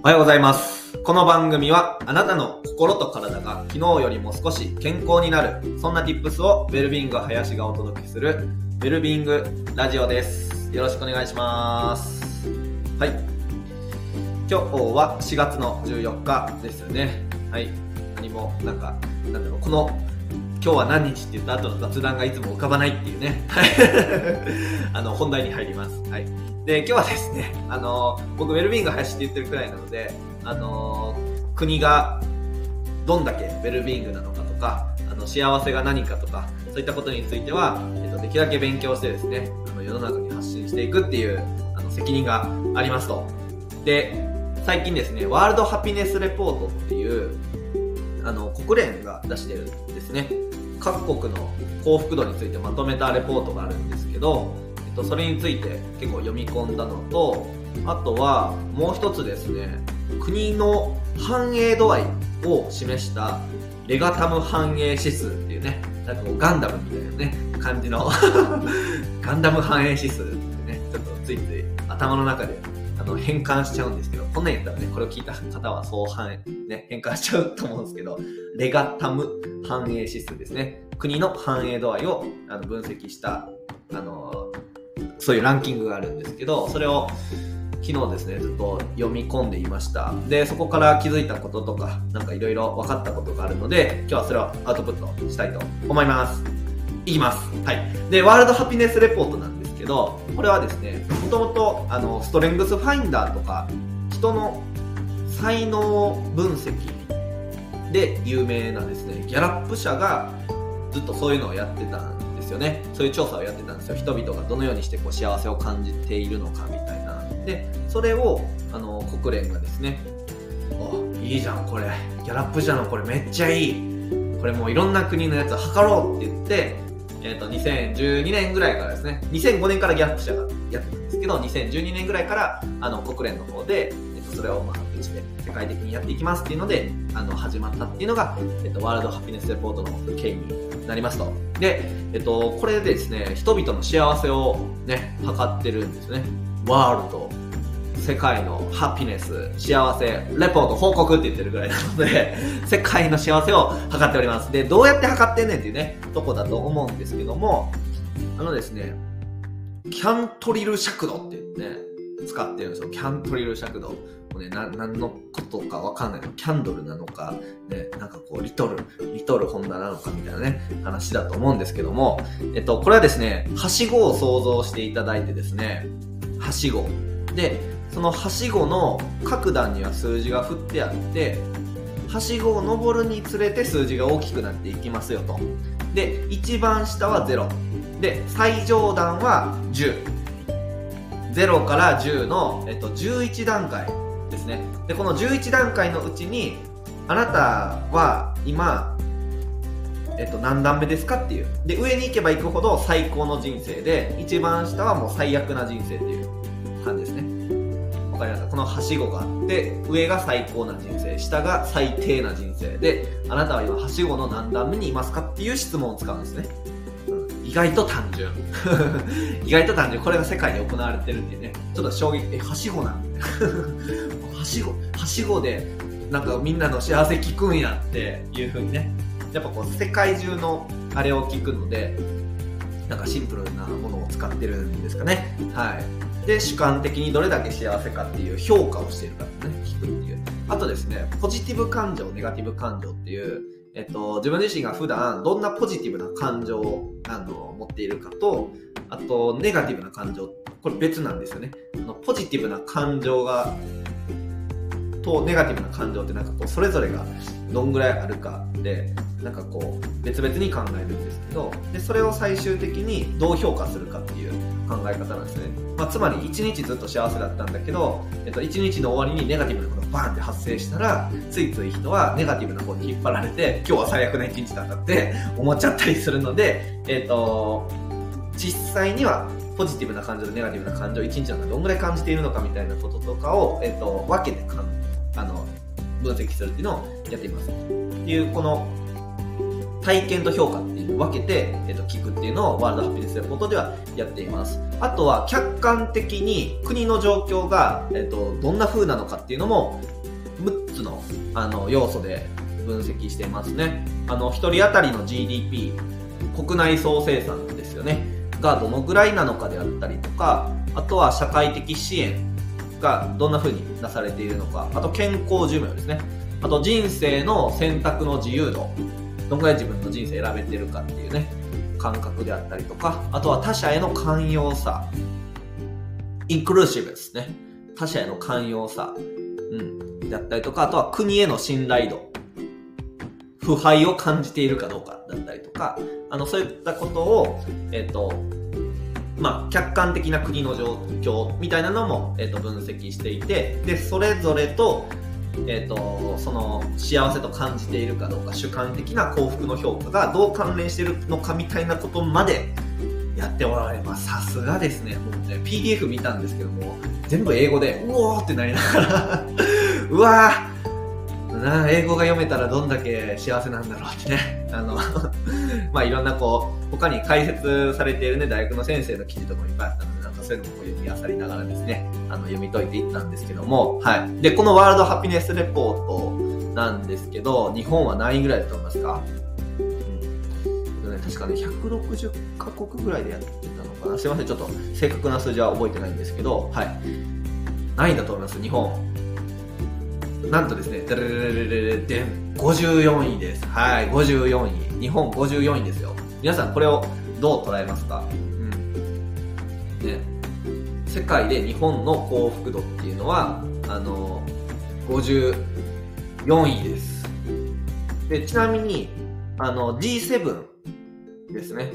おはようございます。この番組はあなたの心と体が昨日よりも少し健康になる、そんな tips をウェルビング林がお届けするウェルビングラジオです。よろしくお願いします。はい。今日は4月の14日ですよね。はい。何も、なんか、なんだろう、この今日は何日って言った後の雑談がいつも浮かばないっていうね。はい。あの、本題に入ります。はい。で、今日はですね、あの、僕、ウェルビーイング林って言ってるくらいなので、あの、国がどんだけウェルビーイングなのかとか、あの、幸せが何かとか、そういったことについては、えっと、できるだけ勉強してですね、あの、世の中に発信していくっていう、あの、責任がありますと。で、最近ですね、ワールドハピネスレポートっていう、あの、国連が出してるんですね。各国の幸福度についてまとめたレポートがあるんですけど、と、それについて結構読み込んだのと、あとはもう一つですね、国の繁栄度合いを示したレガタム繁栄指数っていうね、なんかこうガンダムみたいなね、感じの ガンダム繁栄指数ってね、ちょっとついつい頭の中であの変換しちゃうんですけど、こんなんやったらね、これを聞いた方はそう反映、ね、変換しちゃうと思うんですけど、レガタム繁栄指数ですね。国の繁栄度合いをあの分析した、あの、そういうランキングがあるんですけど、それを昨日ですね、ずっと読み込んでいました。で、そこから気づいたこととか、なんかいろいろ分かったことがあるので、今日はそれをアウトプットしたいと思います。いきます。はい。で、ワールドハピネスレポートなんですけど、これはですね、もともと、あの、ストレングスファインダーとか、人の才能分析で有名なですね、ギャラップ社がずっとそういうのをやってたですよね。そういう調査をやってたんですよ。人々がどのようにしてこう幸せを感じているのかみたいな。で、それを、あの、国連がですね、おいいじゃん、これ。ギャラップ社のこれめっちゃいい。これもういろんな国のやつを測ろうって言って、えっ、と、2012年ぐらいからですね、2005年からギャラップ社がやってたんですけど、2012年ぐらいから、あの、国連の方で、それを、まあ、うちで世界的にやっていきますっていうので、あの、始まったっていうのが、えっ、と、ワールドハピネスレポートの経緯になりますと。で、えっ、と、これでですね、人々の幸せをね、測ってるんですね。ワールド、世界のハピネス、幸せ、レポート、報告って言ってるぐらいなので、世界の幸せを測っております。で、どうやって測ってんねんっていうね、とこだと思うんですけども、あのですね、キャントリル尺度って言ってね、使ってるんですよ。キャントリル尺度。もうね、な、何のことかわかんないの。キャンドルなのか、ね、なんかこう、リトル、リトルホンダなのかみたいなね、話だと思うんですけども、えっと、これはですね、はしごを想像していただいてですね、はしご。で、そのはしごの各段には数字が振ってあって、はしごを登るにつれて数字が大きくなっていきますよと。で、一番下は0。で、最上段は10。0から10の、えっと、11段階ですね。で、この11段階のうちに、あなたは今、えっと、何段目ですかっていう。で、上に行けば行くほど最高の人生で、一番下はもう最悪な人生っていう感じですね。わかりますか？このはしごがあって、上が最高な人生、下が最低な人生で、あなたは今はしごの何段目にいますかっていう質問を使うんですね。意外と単純。意外と単純。これが世界で行われてるっていうね。ちょっと衝撃。え、はしごなん。はしご、はしごで、なんかみんなの幸せ聞くんやっていう風にね。やっぱこう、世界中のあれを聞くので、なんかシンプルなものを使ってるんですかね。はい。で、主観的にどれだけ幸せかっていう評価をしているかってね、聞くっていう。あとですね、ポジティブ感情、ネガティブ感情っていう、えっと、自分自身が普段どんなポジティブな感情をあの持っているかと、あと、ネガティブな感情、これ別なんですよね。あのポジティブな感情が、とネガティブな感情ってなんかこう、それぞれがどんぐらいあるかで、なんかこう、別々に考えるんですけど、で、それを最終的にどう評価するかっていう考え方なんですね。まあ、つまり一日ずっと幸せだったんだけど、えっと、一日の終わりにネガティブなことがバーンって発生したら、ついつい人はネガティブな方に引っ張られて、今日は最悪な一日だったって 思っちゃったりするので、えっと、実際にはポジティブな感情とネガティブな感情を一日の中でどんぐらい感じているのかみたいなこととかを、えっと、分けてかんあの分析するっていうのをやっています。っていう、この体験と評価っていう分けて、えっと、聞くっていうのをワールドハピネスレポートではやっています。あとは客観的に国の状況が、えっと、どんな風なのかっていうのも6つのあの要素で分析してますね。あの、1人当たりの GDP、国内総生産ですよね。がどのぐらいなのかであったりとか、あとは社会的支援がどんな風になされているのか、あと健康寿命ですね。あと人生の選択の自由度、どんぐらい自分の人生選べてるかっていうね、感覚であったりとか、あとは他者への寛容さ、インクルーシブですね。他者への寛容さ、うん、だったりとか、あとは国への信頼度、腐敗を感じているかどうかだったりとか、あの、そういったことを、えっ、と、まあ、客観的な国の状況みたいなのも、えっ、と、分析していて、で、それぞれと、えっ、と、その、幸せと感じているかどうか、主観的な幸福の評価がどう関連しているのかみたいなことまでやっておられます。さすがですね。もうね、PDF 見たんですけども、全部英語で、うおーってなりながらうわーな英語が読めたらどんだけ幸せなんだろうってね。あの まあいろんなこう、他に解説されているね、大学の先生の記事とかもいっぱいあったので、そういうのも読み漁りながらですね、あの読み解いていったんですけども、はい。で、このワールドハピネスレポートなんですけど、日本は何位ぐらいだと思いますか？うん。確かね、160カ国ぐらいでやってたのかな。すいません、ちょっと正確な数字は覚えてないんですけど、はい。何位だと思います？日本。なんとですね、でれれれれれでん、54位です。はい、54位。日本54位ですよ。皆さんこれをどう捉えますかうん。ね。世界で日本の幸福度っていうのは、あの、54位です。で、ちなみに、あの、G7 ですね。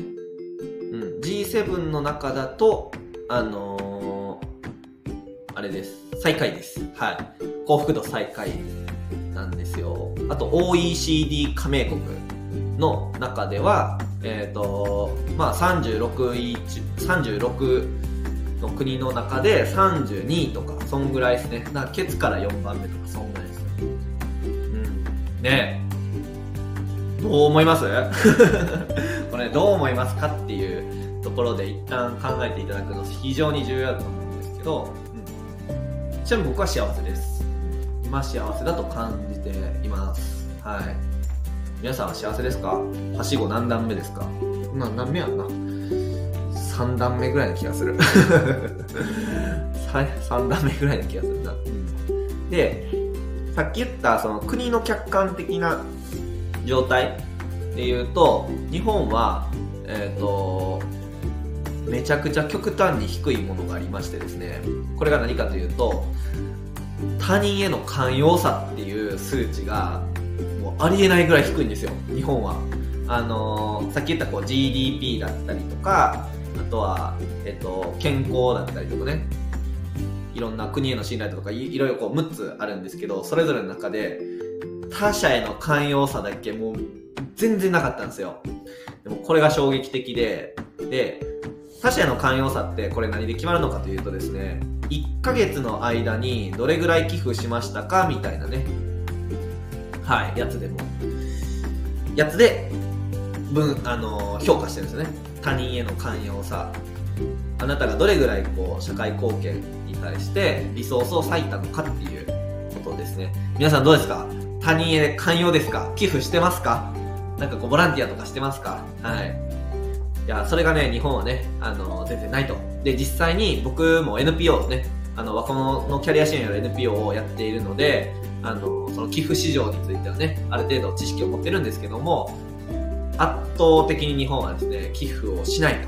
うん、G7 の中だと、あのー、あれです。最下位です。はい。幸福度最下位なんですよ。あと OECD 加盟国の中では、えっ、ー、と、まあ36位、36の国の中で32位とか、そんぐらいですね。なケツから4番目とか、そんぐらいですよ。うん。ねどう思います？これどう思いますかっていうところで一旦考えていただくの非常に重要だと思うんですけど、うん、ちなみに僕は幸せです。今幸せだと感じています。はい。皆さんは幸せですか？はしご何段目ですか？何段目やんな。3段目ぐらいの気がする。3段目ぐらいの気がするな。で、さっき言ったその国の客観的な状態で言うと、日本は、えっ、ー、と、めちゃくちゃ極端に低いものがありましてですね、これが何かというと、他人への寛容さっていう数値がもうありえないぐらい低いんですよ日本はあのー、さっき言ったこう GDP だったりとかあとは、えっと、健康だったりとかねいろんな国への信頼とかいろいろこう6つあるんですけどそれぞれの中で他者への寛容さだけもう全然なかったんですよでもこれが衝撃的でで他者への寛容さってこれ何で決まるのかというとですね1ヶ月の間にどれぐらい寄付しましたかみたいなね。はい、やつでも。やつで、分、あの評価してるんですよね。他人への寛容さ。あなたがどれぐらいこう、社会貢献に対してリソースを割いたのかっていうことですね。皆さんどうですか？他人へ寛容ですか？寄付してますか？なんかこう、ボランティアとかしてますか？はい。いや、それがね、日本はね、あの、全然ないと。で、実際に僕も NPO ね、あの、若者のキャリア支援やる NPO をやっているので、あの、その寄付市場についてはね、ある程度知識を持ってるんですけども、圧倒的に日本はですね、寄付をしない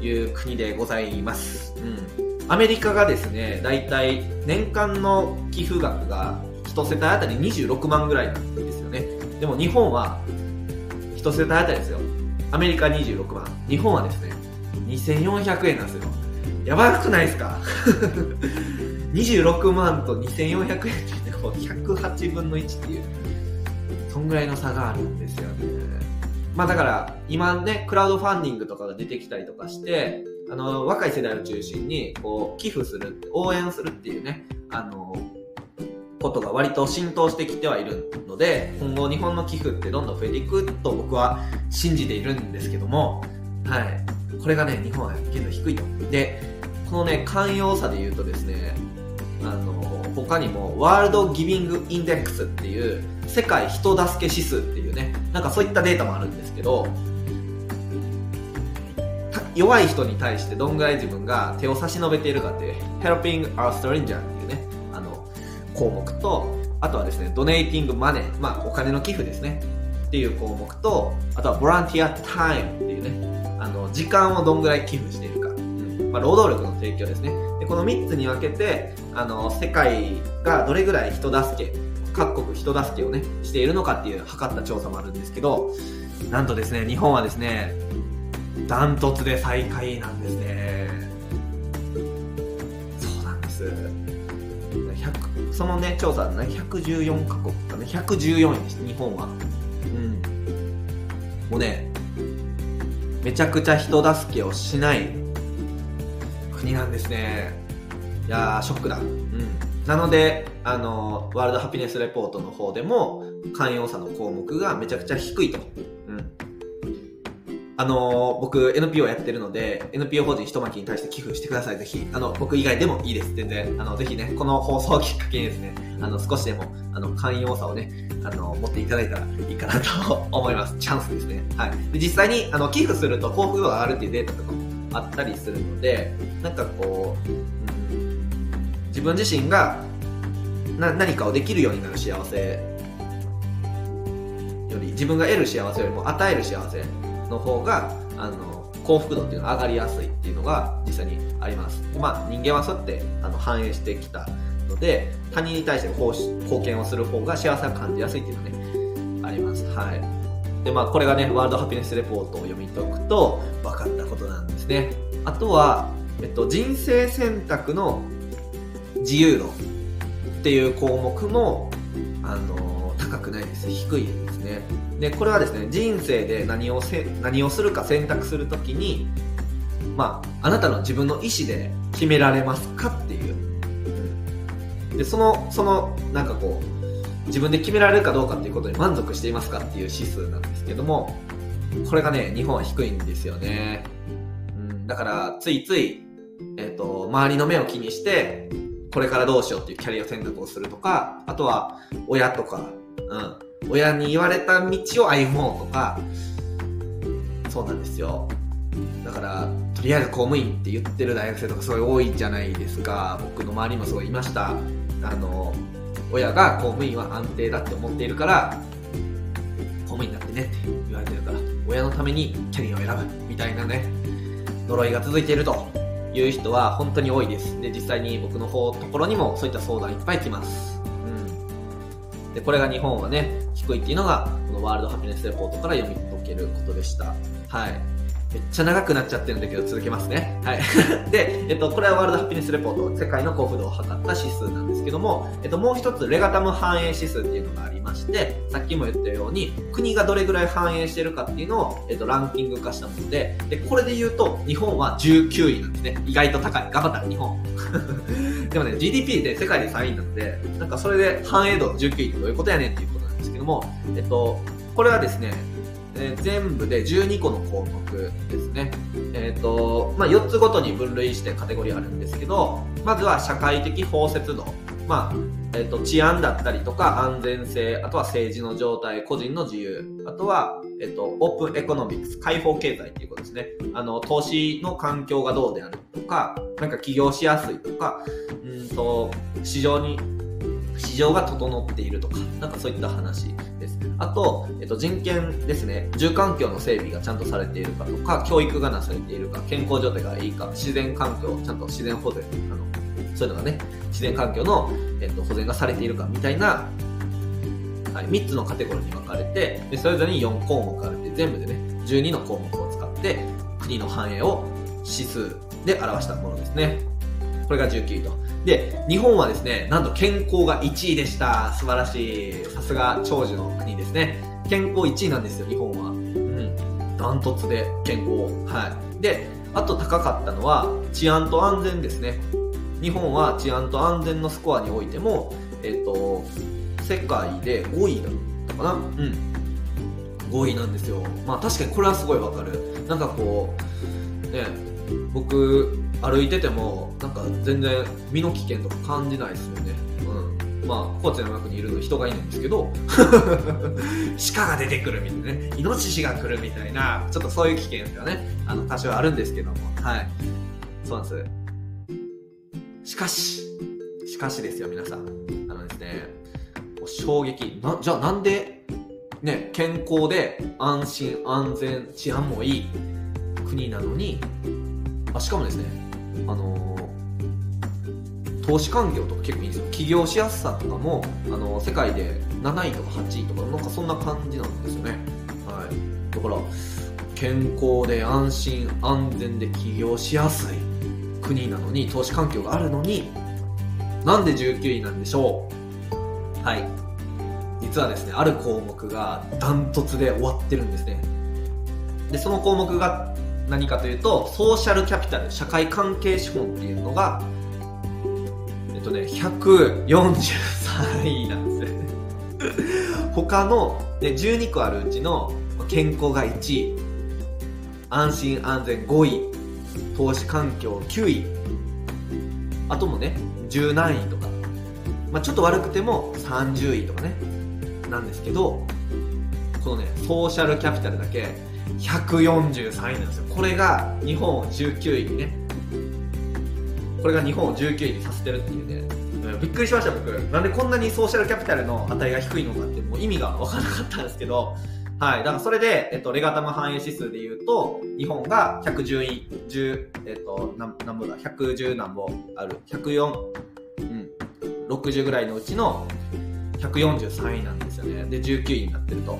という国でございます。うん。アメリカがですね、だいたい年間の寄付額が1世帯あたり26万ぐらいなんですよね。でも日本は1世帯あたりですよ。アメリカ26万。日本はですね、2400円なんですよ。やばくないですか ?26 万と2400円ってこう108分の1っていう、そんぐらいの差があるんですよね。まあだから、今ね、クラウドファンディングとかが出てきたりとかして、あの、若い世代を中心に、こう、寄付する、応援するっていうね、あの、ことが割と浸透してきてはいるので、今後日本の寄付ってどんどん増えていくと僕は信じているんですけども、はい。これがね、日本は現在低いと。で、このね、寛容さで言うとですね、あの、他にも、ワールドギビングインデックスっていう、世界人助け指数っていうね、なんかそういったデータもあるんですけど、弱い人に対してどんぐらい自分が手を差し伸べているかっていう、Helping a Stranger っていうね、あの、項目と、あとはですね、Donating Money、まあお金の寄付ですね、っていう項目と、あとは Volunteer Time っていうね、あの、時間をどんぐらい寄付しているか、まあ労働力の提供ですね。で、この3つに分けて、あの、世界がどれぐらい人助け、各国人助けをね、しているのかっていう測った調査もあるんですけど、なんとですね、日本はですね、ダントツで最下位なんですね。そうなんです。そのね、調査ね、114カ国かね、114位です、日本は。うん。もうね、めちゃくちゃ人助けをしない国なんですね。いやー、ショックだ。うん。なので、あの、ワールドハピネスレポートの方でも、寛容さの項目がめちゃくちゃ低いと。あのー、僕 NPO やってるので、NPO 法人一巻に対して寄付してください、ぜひ。あの、僕以外でもいいです、全然。あの、ぜひね、この放送をきっかけにですね、あの、少しでも、あの、寛容さをね、あの、持っていただいたらいいかなと思います。チャンスですね。はい。で、実際に、あの、寄付すると幸福度が上がるっていうデータとかもあったりするので、なんかこう、うん、自分自身が、な、何かをできるようになる幸せより、自分が得る幸せよりも与える幸せの方があの幸福度っていうのは上がりやすいっていうのが実際にあります。まあ人間はそうやってあの反映してきたので他人に対して貢献をする方が幸せを感じやすいっていうのはねあります。はい。でまあこれがねワールドハピネスレポートを読み解くと分かったことなんですね。あとは、えっと、人生選択の自由度っていう項目もあの高くないです。低いですね。で、これはですね、人生で何をせ、何をするか選択するときに、まあ、あなたの自分の意思で決められますかっていう。で、その、その、なんかこう、自分で決められるかどうかっていうことに満足していますかっていう指数なんですけども、これがね、日本は低いんですよね。うん、だから、ついつい、えっ、ー、と、周りの目を気にして、これからどうしようっていうキャリア選択をするとか、あとは、親とか、うん、親に言われた道を歩もうとか、そうなんですよ。だから、とりあえず公務員って言ってる大学生とかすごい多いじゃないですか。僕の周りもすごいいました。あの、親が公務員は安定だって思っているから、公務員だってねって言われてるから、親のためにキャリアを選ぶみたいなね、呪いが続いているという人は本当に多いです。で、実際に僕の方、ところにもそういった相談いっぱい来ます。うん。で、これが日本はね、低いっていうのが、このワールドハピネスレポートから読み解けることでした。はい。めっちゃ長くなっちゃってるんだけど続けますね。はい。で、えっと、これはワールドハピネスレポート、世界の幸福度を測った指数なんですけども、えっと、もう一つ、レガタム反映指数っていうのがありまして、さっきも言ったように、国がどれぐらい反映してるかっていうのを、えっと、ランキング化したもので、で、これで言うと、日本は19位なんですね。意外と高い。頑張った日本。でもね、GDP で世界で3位なので、なんかそれで繁栄度19位ってどういうことやねんっていうことなんですけども、えっと、これはですね、えー、全部で12個の項目ですね。えっ、ー、と、まあ、4つごとに分類してカテゴリーあるんですけど、まずは社会的包摂度。まあ、えっ、ー、と、治安だったりとか安全性、あとは政治の状態、個人の自由、あとは、えっ、と、 open economics、開放経済っていうことですね。あの、投資の環境がどうであるとか、なんか起業しやすいとか、うんと、市場に市場が整っているとか、なんかそういった話。あと、えっと、人権ですね。住環境の整備がちゃんとされているかとか、教育がなされているか、健康状態がいいか、自然環境、ちゃんと自然保全、あの、そういうのがね、自然環境の、えっと、保全がされているかみたいな、はい、3つのカテゴリーに分かれて、でそれぞれに4項目あるって、全部でね、12の項目を使って、国の繁栄を指数で表したものですね。これが19位と。で、日本はですね、なんと健康が1位でした。素晴らしい。さすが長寿の国ですね。健康1位なんですよ、日本は。うん。ダントツで健康。はい。で、あと高かったのは治安と安全ですね。日本は治安と安全のスコアにおいても、えっ、と、世界で5位だったかなうん。5位なんですよ。まあ確かにこれはすごいわかる。なんかこう、ね、僕、歩いてても、なんか全然身の危険とか感じないですよね。うん。まあ、高知の中にいるの人がいるんですけど、鹿が出てくるみたいなね、イノシシが来るみたいな、ちょっとそういう危険ですよね。あの、多少あるんですけども、はい。そうなんです。しかし、しかしですよ、皆さん。あのですね、衝撃。な、じゃあなんで、ね、健康で安心安全治安もいい国なのに、あ、しかもですね、あのー、投資環境とか結構いいんですよ。起業しやすさとかも、あのー、世界で7位とか8位とか、なんかそんな感じなんですよね。はい。だから、健康で安心安全で起業しやすい国なのに、投資環境があるのに、なんで19位なんでしょう？はい。実はですね、ある項目がダントツで終わってるんですね。で、その項目が何かというと、ソーシャルキャピタル、社会関係資本っていうのが、えっとね、143位なんですね。他の、で、12個あるうちの健康が1位、安心安全5位、投資環境9位、あともね、10何位とか、まあ、ちょっと悪くても30位とかね、なんですけど、このね、ソーシャルキャピタルだけ143位なんですよ。これが日本を19位にね、これが日本を19位にさせてるっていうね、びっくりしました僕。なんでこんなにソーシャルキャピタルの値が低いのかってもう意味がわからなかったんですけど、はい。だからそれで、えっと、レガタム反映指数で言うと、日本が110位、10、えっと、なん、なんぼだ、110何ぼある、104、うん、60ぐらいのうちの143位なんですよね。で、19位になってると。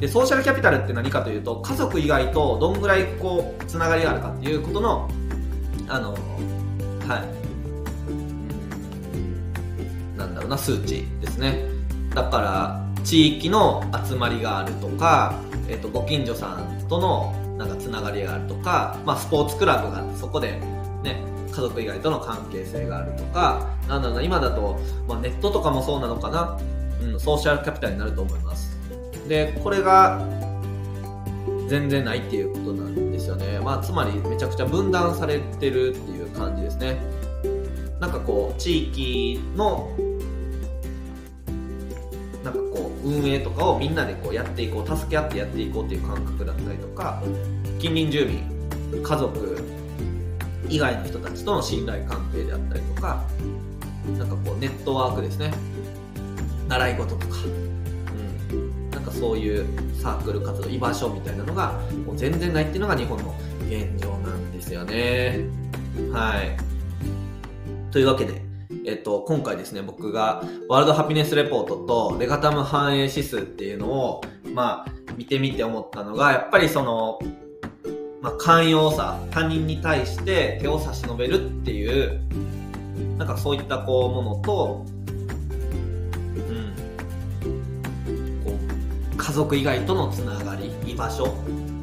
で、ソーシャルキャピタルって何かというと、家族以外とどんぐらいこう、つながりがあるかっていうことの、あの、はい。なんだろうな、数値ですね。だから、地域の集まりがあるとか、えっ、と、ご近所さんとのなんかつながりがあるとか、まあ、スポーツクラブがそこでね、家族以外との関係性があるとか、なんだろうな、今だと、まあ、ネットとかもそうなのかな、うん、ソーシャルキャピタルになると思います。で、これが、全然ないっていうことなんですよね。まあ、つまりめちゃくちゃ分断されてるっていう感じですね。なんかこう、地域のなんかこう運営とかをみんなでこうやっていこう助け合ってやっていこうっていう感覚だったりとか近隣住民家族以外の人たちとの信頼関係であったりとかなんかこうネットワークですね習い事とか、そういうサークル活動居場所みたいなのがもう全然ないっていうのが日本の現状なんですよね。はい。というわけでえっと、今回ですね、僕がワールドハピネスレポートとレガタム反映指数っていうのを、まあ、見てみて思ったのが、やっぱりその、まあ、寛容さ、他人に対して手を差し伸べるっていう、なんかそういったこうものと、家族以外とのつながり、居場所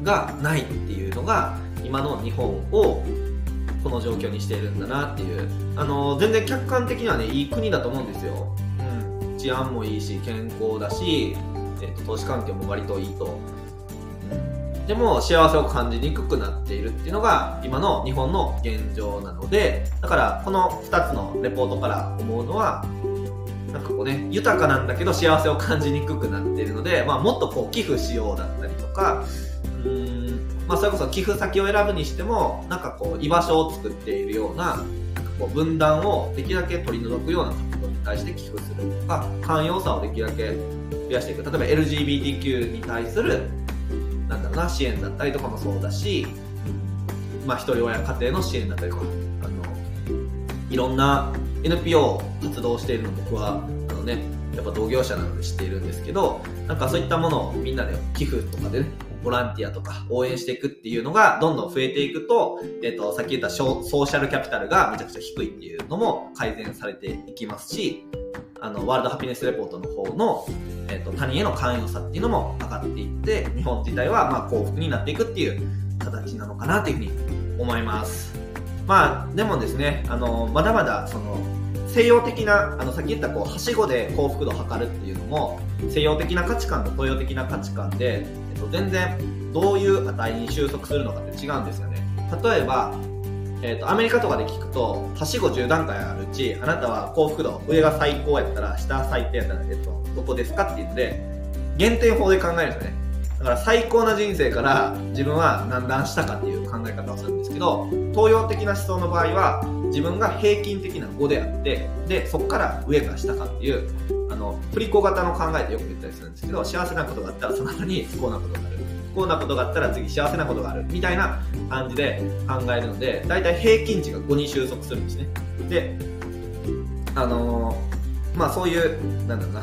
がないっていうのが、今の日本をこの状況にしているんだなっていう。あの全然客観的にはねいい国だと思うんですよ、うん、治安もいいし健康だし、えーと、投資環境も割といいと、うん、でも幸せを感じにくくなっているっていうのが今の日本の現状なのでだからこの2つのレポートから思うのはなんかこうね豊かなんだけど幸せを感じにくくなっているので、まあ、もっとこう寄付しようだったりとかうんまあ、それこそ寄付先を選ぶにしてもなんかこう居場所を作っているようななんかこう分断をできるだけ取り除くような活動に対して寄付するとか寛容さをできるだけ増やしていく。例えば LGBTQ に対するなんだろうな支援だったりとかもそうだし、まあ、一人親家庭の支援だったりとかあのいろんな NPO 活動しているの僕はあのねやっぱ同業者なので知っているんですけどなんかそういったものをみんなで寄付とかでねボランティアとか応援していくっていうのがどんどん増えていくと、えっ、ー、と、さっき言ったソーシャルキャピタルがめちゃくちゃ低いっていうのも改善されていきますし、あの、ワールドハピネスレポートの方の、えっ、ー、と、他人への寛容さっていうのも上がっていって、日本自体はま幸福になっていくっていう形なのかなというふうに思います。まあ、でもですね、あの、まだまだその、西洋的な、あの、さっき言ったこう、はしごで幸福度を測るっていうのも、西洋的な価値観と東洋的な価値観で、えっと、全然どういう値に収束するのかって違うんですよね。例えば、えっ、と、アメリカとかで聞くと、はしご10段階あるうち、あなたは幸福度、上が最高やったら、下最低やったら、えっと、どこですかっていうので、減点法で考えるんですね。だから最高な人生から自分は何段したかっていう考え方をするんですけど、東洋的な思想の場合は、自分が平均的な5であって、で、そこから上か下かっていう、あの、振り子型の考えってよく言ったりするんですけど、幸せなことがあったらその後に不幸なことがある。不幸なことがあったら次幸せなことがある。みたいな感じで考えるので、だいたい平均値が5に収束するんですね。で、あのー、まあそういう、なんだろうな、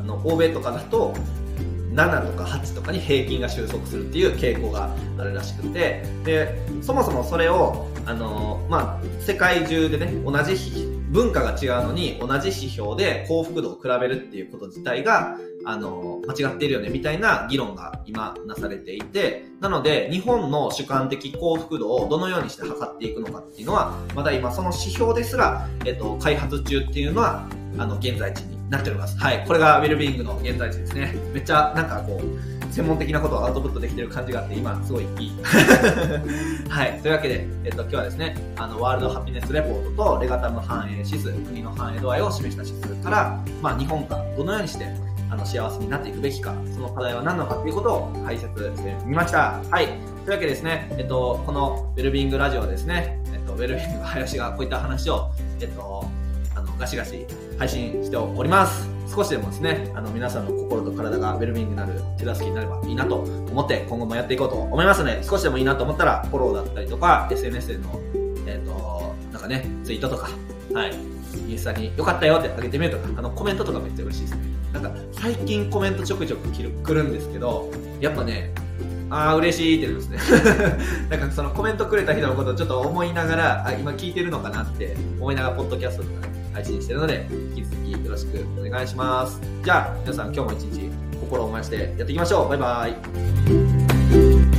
あの、欧米とかだと、7とか8とかに平均が収束するっていう傾向があるらしくて、で、そもそもそれを、あの、まあ、世界中でね、同じ文化が違うのに同じ指標で幸福度を比べるっていうこと自体が、あの、間違っているよね、みたいな議論が今なされていて、なので、日本の主観的幸福度をどのようにして測っていくのかっていうのは、まだ今その指標ですら、えっと、開発中っていうのは、あの、現在地になっております。はい。これがウェルビーイングの現在地ですね。めっちゃ、なんかこう、専門的なことをアウトプットできてる感じがあって、今、すごいいい。はい。というわけで、えっと、今日はですね、あの、ワールドハピネスレポートと、レガタム反映指数、国の反映度合いを示した指数から、まあ、日本がどのようにして、あの、幸せになっていくべきか、その課題は何なのかっていうことを解説してみました。はい。というわけでですね、えっと、このウェルビーイングラジオはですね、えっと、ウェルビーイング林がこういった話を、えっと、あの、ガシガシ配信しております。少しでもですね、あの、皆さんの心と体がウェルビーイングになる手助けになればいいなと思って、今後もやっていこうと思いますので、少しでもいいなと思ったら、フォローだったりとか、SNS での、えっ、と、なんかね、ツイートとか、はい、インスタに良かったよってあげてみるとか、あの、コメントとかめっちゃ嬉しいですね。なんか、最近コメントちょくちょく来るんですけど、やっぱね、ああ、嬉しいって言うんですね。なんかそのコメントくれた人のことをちょっと思いながら、あ、今聞いてるのかなって思いながら、ポッドキャストとかね、配信してるので、引き続きよろしくお願いします。じゃあ、皆さん今日も一日心を燃やしてやっていきましょう。バイバイ。